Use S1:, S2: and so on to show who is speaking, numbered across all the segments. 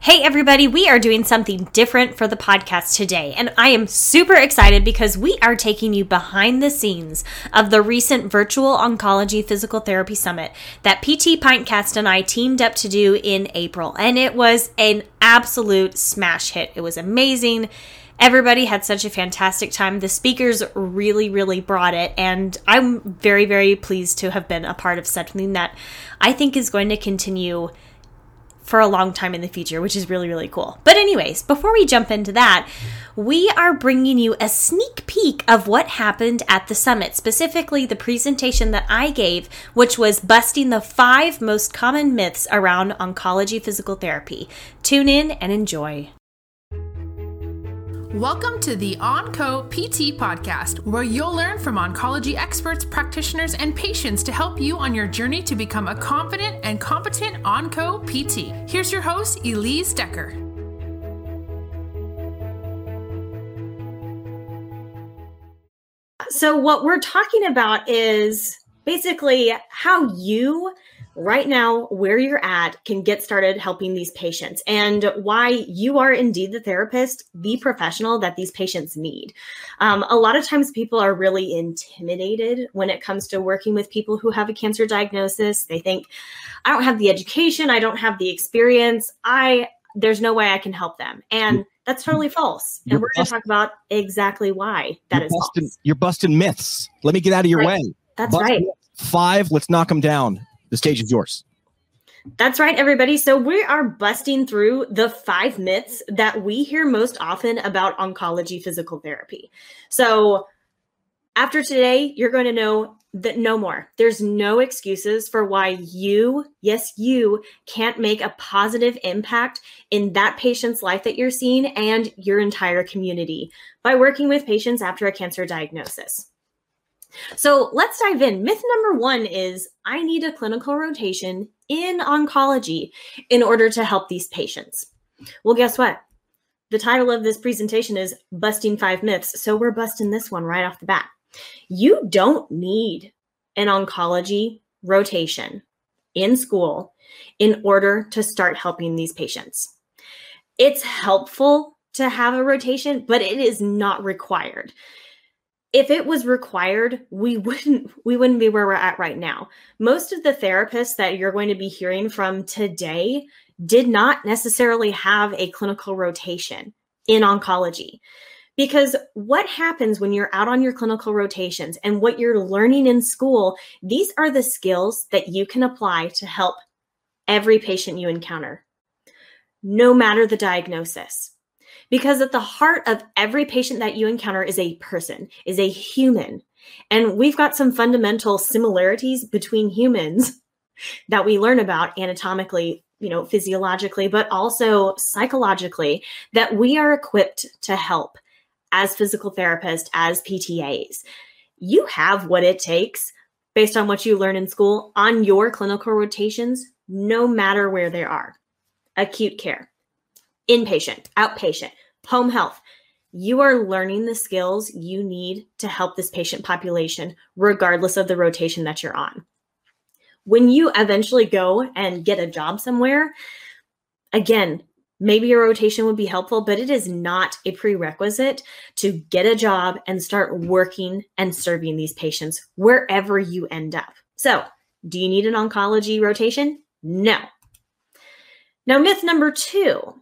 S1: Hey, everybody, we are doing something different for the podcast today, and I am super excited because we are taking you behind the scenes of the recent Virtual Oncology Physical Therapy Summit that PT Pintcast and I teamed up to do in April, and it was an absolute smash hit. It was amazing. Everybody had such a fantastic time. The speakers really, really brought it, and I'm very, very pleased to have been a part of something that I think is going to continue for a long time in the future, which is really, really cool. But, anyways, before we jump into that, we are bringing you a sneak peek of what happened at the summit, specifically the presentation that I gave, which was busting the five most common myths around oncology physical therapy. Tune in and enjoy.
S2: Welcome to the OnCo PT podcast, where you'll learn from oncology experts, practitioners, and patients to help you on your journey to become a confident and competent OnCo PT. Here's your host, Elise Decker.
S1: So, what we're talking about is basically how you right now where you're at can get started helping these patients and why you are indeed the therapist the professional that these patients need um, a lot of times people are really intimidated when it comes to working with people who have a cancer diagnosis they think i don't have the education i don't have the experience i there's no way i can help them and that's totally false and
S3: You're
S1: we're going to talk about exactly why that is you're
S3: busting,
S1: false
S3: You're busting myths. Let me get out of your
S1: Right.
S3: way.
S1: that's
S3: Bust
S1: right
S3: Five. Let's knock them down. The stage is yours.
S1: That's right, everybody. So we are busting through the five myths that we hear most often about oncology physical therapy. So after today, you're going to know that no more. There's no excuses for why you, yes, you can't make a positive impact in that patient's life that you're seeing and your entire community by working with patients after a cancer diagnosis. So let's dive in. Myth number one is I need a clinical rotation in oncology in order to help these patients. Well, guess what? The title of this presentation is Busting Five Myths. So we're busting this one right off the bat. You don't need an oncology rotation in school in order to start helping these patients. It's helpful to have a rotation, but it is not required if it was required we wouldn't we wouldn't be where we're at right now. Most of the therapists that you're going to be hearing from today did not necessarily have a clinical rotation in oncology. Because what happens when you're out on your clinical rotations and what you're learning in school these are the skills that you can apply to help every patient you encounter no matter the diagnosis because at the heart of every patient that you encounter is a person is a human. And we've got some fundamental similarities between humans that we learn about anatomically you know physiologically but also psychologically that we are equipped to help as physical therapists as ptas you have what it takes based on what you learn in school on your clinical rotations no matter where they are. Acute care inpatient, outpatient, home health. You are learning the skills you need to help this patient population, regardless of the rotation that you're on. When you eventually go and get a job somewhere, again, maybe a rotation would be helpful, but it is not a prerequisite to get a job and start working and serving these patients wherever you end up. So, do you need an oncology rotation? No. Now, myth number two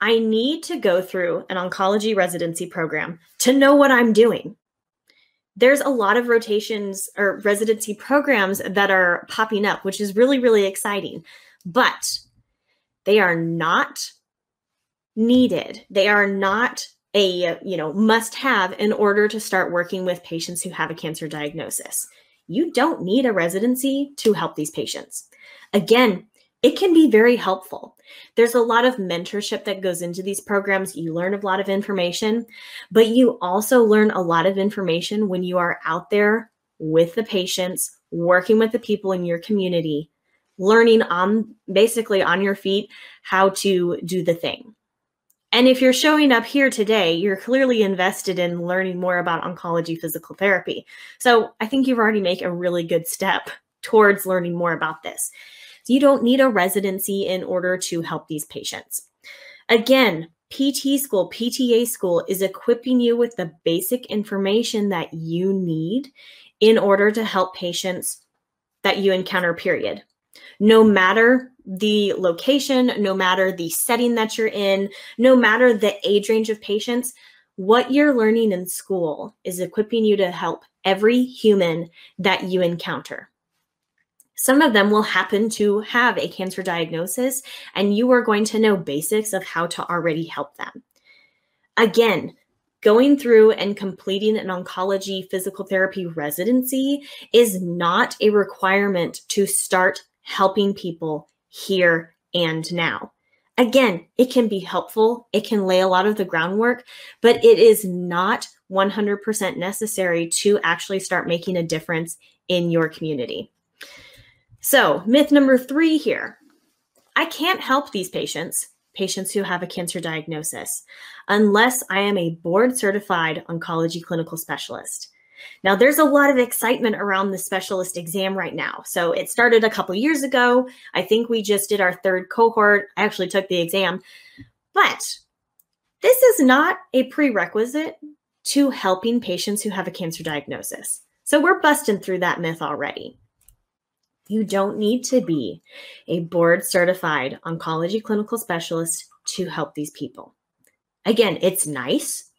S1: I need to go through an oncology residency program to know what I'm doing. There's a lot of rotations or residency programs that are popping up, which is really, really exciting, but they are not needed. They are not a you know must have in order to start working with patients who have a cancer diagnosis. You don't need a residency to help these patients. Again, it can be very helpful. There's a lot of mentorship that goes into these programs. You learn a lot of information, but you also learn a lot of information when you are out there with the patients, working with the people in your community, learning on basically on your feet how to do the thing. And if you're showing up here today, you're clearly invested in learning more about oncology physical therapy. So I think you've already made a really good step towards learning more about this. You don't need a residency in order to help these patients. Again, PT school, PTA school is equipping you with the basic information that you need in order to help patients that you encounter, period. No matter the location, no matter the setting that you're in, no matter the age range of patients, what you're learning in school is equipping you to help every human that you encounter. Some of them will happen to have a cancer diagnosis, and you are going to know basics of how to already help them. Again, going through and completing an oncology physical therapy residency is not a requirement to start helping people here and now. Again, it can be helpful, it can lay a lot of the groundwork, but it is not 100% necessary to actually start making a difference in your community. So, myth number three here I can't help these patients, patients who have a cancer diagnosis, unless I am a board certified oncology clinical specialist. Now, there's a lot of excitement around the specialist exam right now. So it started a couple years ago. I think we just did our third cohort. I actually took the exam. But this is not a prerequisite to helping patients who have a cancer diagnosis. So we're busting through that myth already. You don't need to be a board certified oncology clinical specialist to help these people. Again, it's nice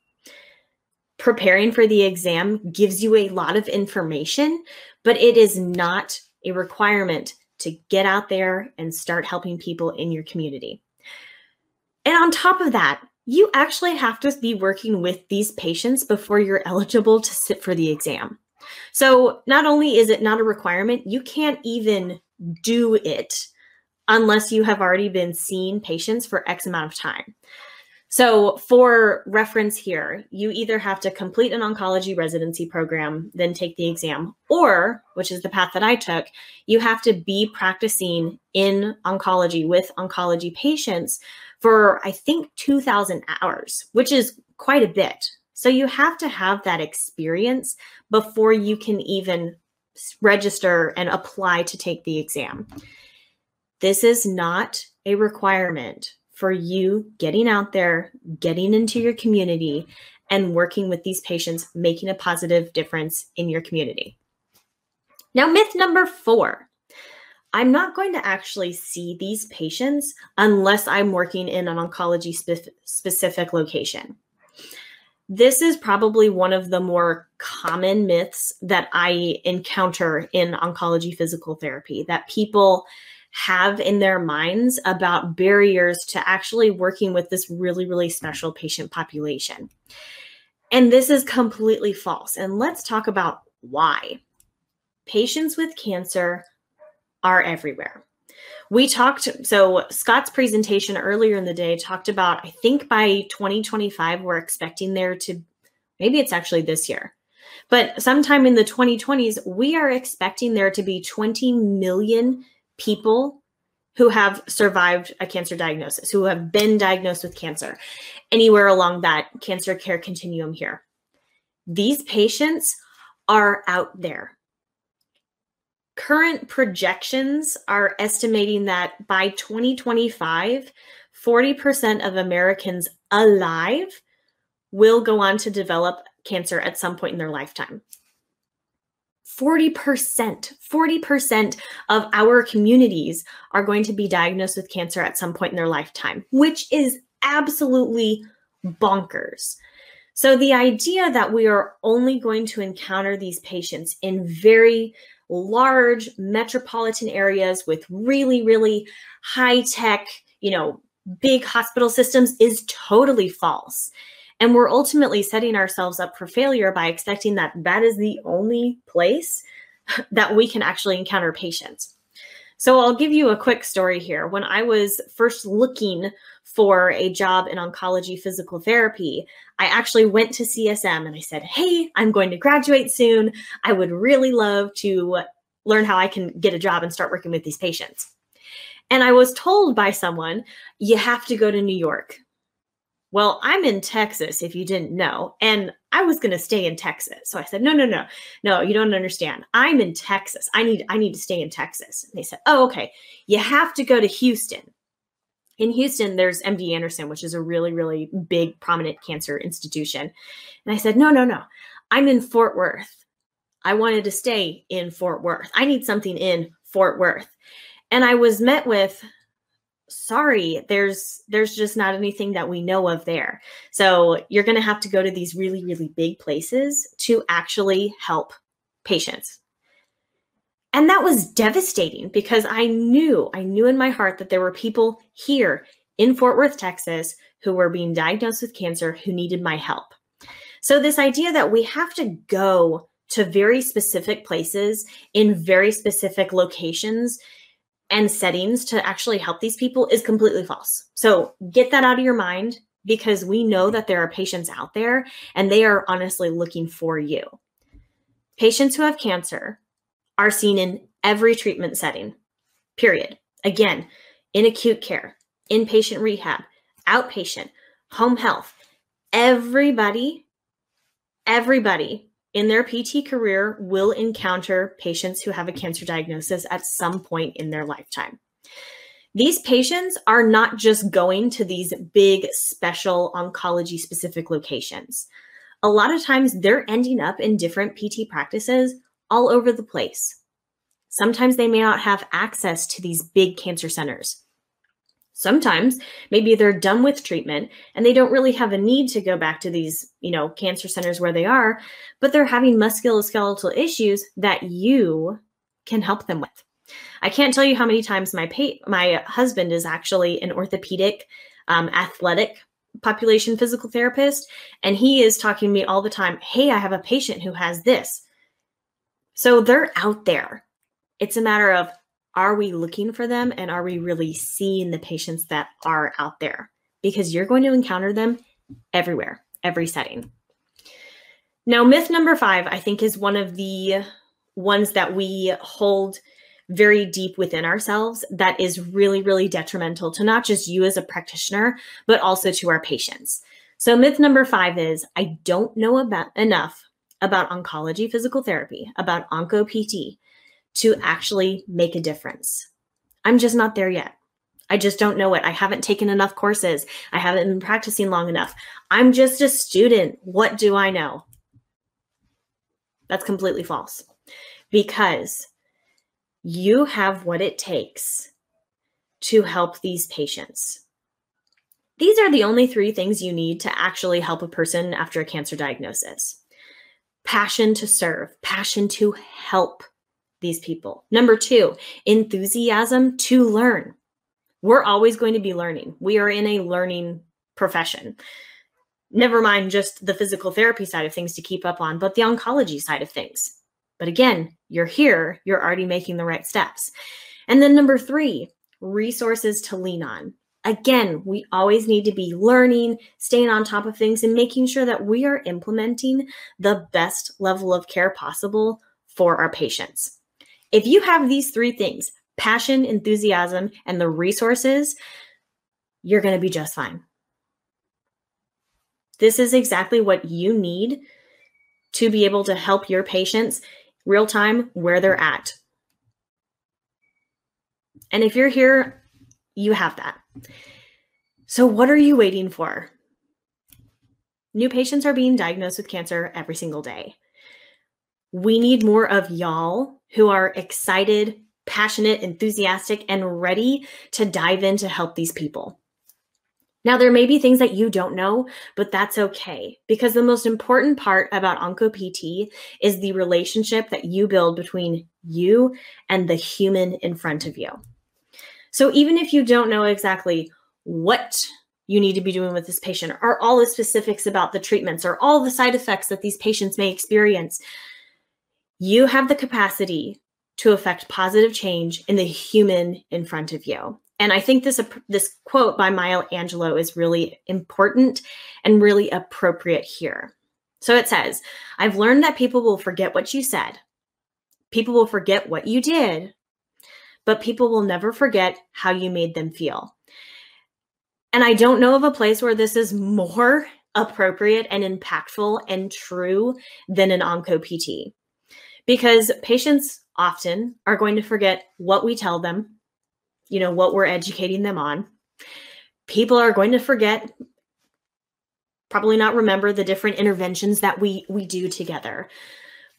S1: preparing for the exam gives you a lot of information, but it is not a requirement to get out there and start helping people in your community. And on top of that, you actually have to be working with these patients before you're eligible to sit for the exam. So, not only is it not a requirement, you can't even do it unless you have already been seeing patients for X amount of time. So, for reference here, you either have to complete an oncology residency program, then take the exam, or, which is the path that I took, you have to be practicing in oncology with oncology patients for, I think, 2,000 hours, which is quite a bit. So, you have to have that experience before you can even register and apply to take the exam. This is not a requirement for you getting out there, getting into your community, and working with these patients, making a positive difference in your community. Now, myth number four I'm not going to actually see these patients unless I'm working in an oncology spe- specific location. This is probably one of the more common myths that I encounter in oncology physical therapy that people have in their minds about barriers to actually working with this really, really special patient population. And this is completely false. And let's talk about why. Patients with cancer are everywhere. We talked, so Scott's presentation earlier in the day talked about, I think by 2025, we're expecting there to, maybe it's actually this year, but sometime in the 2020s, we are expecting there to be 20 million people who have survived a cancer diagnosis, who have been diagnosed with cancer, anywhere along that cancer care continuum here. These patients are out there. Current projections are estimating that by 2025, 40% of Americans alive will go on to develop cancer at some point in their lifetime. 40%, 40% of our communities are going to be diagnosed with cancer at some point in their lifetime, which is absolutely bonkers. So, the idea that we are only going to encounter these patients in very large metropolitan areas with really, really high tech, you know, big hospital systems is totally false. And we're ultimately setting ourselves up for failure by expecting that that is the only place that we can actually encounter patients. So I'll give you a quick story here. When I was first looking for a job in oncology physical therapy, I actually went to CSM and I said, Hey, I'm going to graduate soon. I would really love to learn how I can get a job and start working with these patients. And I was told by someone, You have to go to New York. Well, I'm in Texas, if you didn't know, and I was going to stay in Texas. So I said, no, no, no, no, you don't understand. I'm in Texas. I need, I need to stay in Texas. And they said, oh, okay. You have to go to Houston. In Houston, there's MD Anderson, which is a really, really big, prominent cancer institution. And I said, no, no, no. I'm in Fort Worth. I wanted to stay in Fort Worth. I need something in Fort Worth. And I was met with, sorry, there's there's just not anything that we know of there. So you're going to have to go to these really, really big places to actually help patients. And that was devastating because I knew, I knew in my heart that there were people here in Fort Worth, Texas, who were being diagnosed with cancer who needed my help. So, this idea that we have to go to very specific places in very specific locations and settings to actually help these people is completely false. So, get that out of your mind because we know that there are patients out there and they are honestly looking for you. Patients who have cancer are seen in every treatment setting, period. Again, in acute care, inpatient rehab, outpatient, home health. Everybody, everybody in their PT career will encounter patients who have a cancer diagnosis at some point in their lifetime. These patients are not just going to these big special oncology specific locations. A lot of times they're ending up in different PT practices all over the place. Sometimes they may not have access to these big cancer centers. Sometimes maybe they're done with treatment and they don't really have a need to go back to these, you know, cancer centers where they are, but they're having musculoskeletal issues that you can help them with. I can't tell you how many times my pa- my husband is actually an orthopedic um, athletic population physical therapist and he is talking to me all the time, "Hey, I have a patient who has this." So they're out there. It's a matter of are we looking for them and are we really seeing the patients that are out there? Because you're going to encounter them everywhere, every setting. Now, myth number five, I think, is one of the ones that we hold very deep within ourselves that is really, really detrimental to not just you as a practitioner, but also to our patients. So, myth number five is I don't know about enough about oncology physical therapy, about onco PT to actually make a difference. I'm just not there yet. I just don't know it. I haven't taken enough courses. I haven't been practicing long enough. I'm just a student. What do I know? That's completely false because you have what it takes to help these patients. These are the only three things you need to actually help a person after a cancer diagnosis passion to serve, passion to help these people. Number two, enthusiasm to learn. We're always going to be learning. We are in a learning profession. Never mind just the physical therapy side of things to keep up on, but the oncology side of things. But again, you're here, you're already making the right steps. And then number three, resources to lean on. Again, we always need to be learning, staying on top of things, and making sure that we are implementing the best level of care possible for our patients. If you have these three things passion, enthusiasm, and the resources you're going to be just fine. This is exactly what you need to be able to help your patients real time where they're at. And if you're here, you have that. So, what are you waiting for? New patients are being diagnosed with cancer every single day. We need more of y'all who are excited, passionate, enthusiastic, and ready to dive in to help these people. Now, there may be things that you don't know, but that's okay because the most important part about OncoPT is the relationship that you build between you and the human in front of you. So, even if you don't know exactly what you need to be doing with this patient or all the specifics about the treatments or all the side effects that these patients may experience, you have the capacity to affect positive change in the human in front of you. And I think this this quote by Maya Angelou is really important and really appropriate here. So it says, "I've learned that people will forget what you said. People will forget what you did, but people will never forget how you made them feel." And I don't know of a place where this is more appropriate and impactful and true than an onco PT because patients often are going to forget what we tell them, you know, what we're educating them on. People are going to forget, probably not remember the different interventions that we we do together.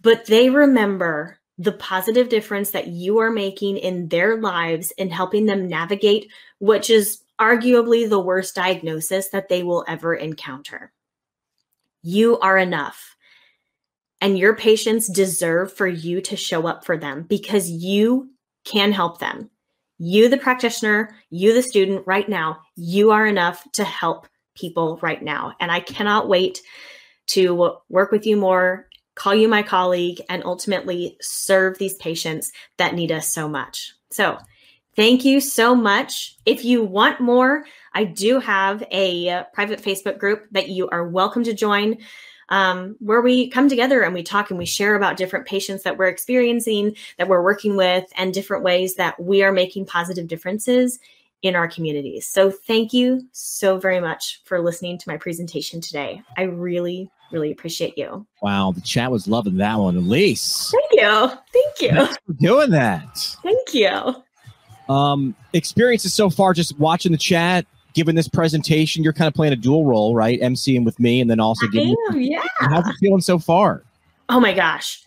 S1: But they remember the positive difference that you are making in their lives in helping them navigate which is arguably the worst diagnosis that they will ever encounter. You are enough. And your patients deserve for you to show up for them because you can help them. You, the practitioner, you, the student, right now, you are enough to help people right now. And I cannot wait to work with you more, call you my colleague, and ultimately serve these patients that need us so much. So, thank you so much. If you want more, I do have a private Facebook group that you are welcome to join um, where we come together and we talk and we share about different patients that we're experiencing, that we're working with, and different ways that we are making positive differences in our communities. So, thank you so very much for listening to my presentation today. I really, really appreciate you.
S3: Wow, the chat was loving that one, Elise.
S1: Thank you. Thank you.
S3: Thanks for doing that.
S1: Thank you.
S3: Um, experiences so far, just watching the chat, given this presentation, you're kind of playing a dual role, right? MCing with me and then also giving.
S1: Am, yeah.
S3: How's it feeling so far?
S1: Oh my gosh.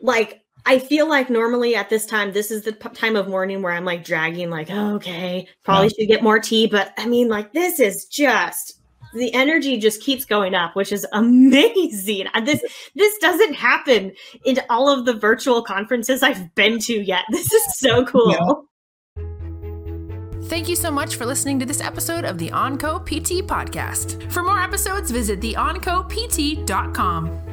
S1: Like, I feel like normally at this time, this is the p- time of morning where I'm like dragging, like, oh, okay, probably should get more tea. But I mean, like, this is just the energy just keeps going up, which is amazing. This this doesn't happen in all of the virtual conferences I've been to yet. This is so cool. Yeah.
S2: Thank you so much for listening to this episode of the OnCo PT podcast. For more episodes, visit theoncopt.com.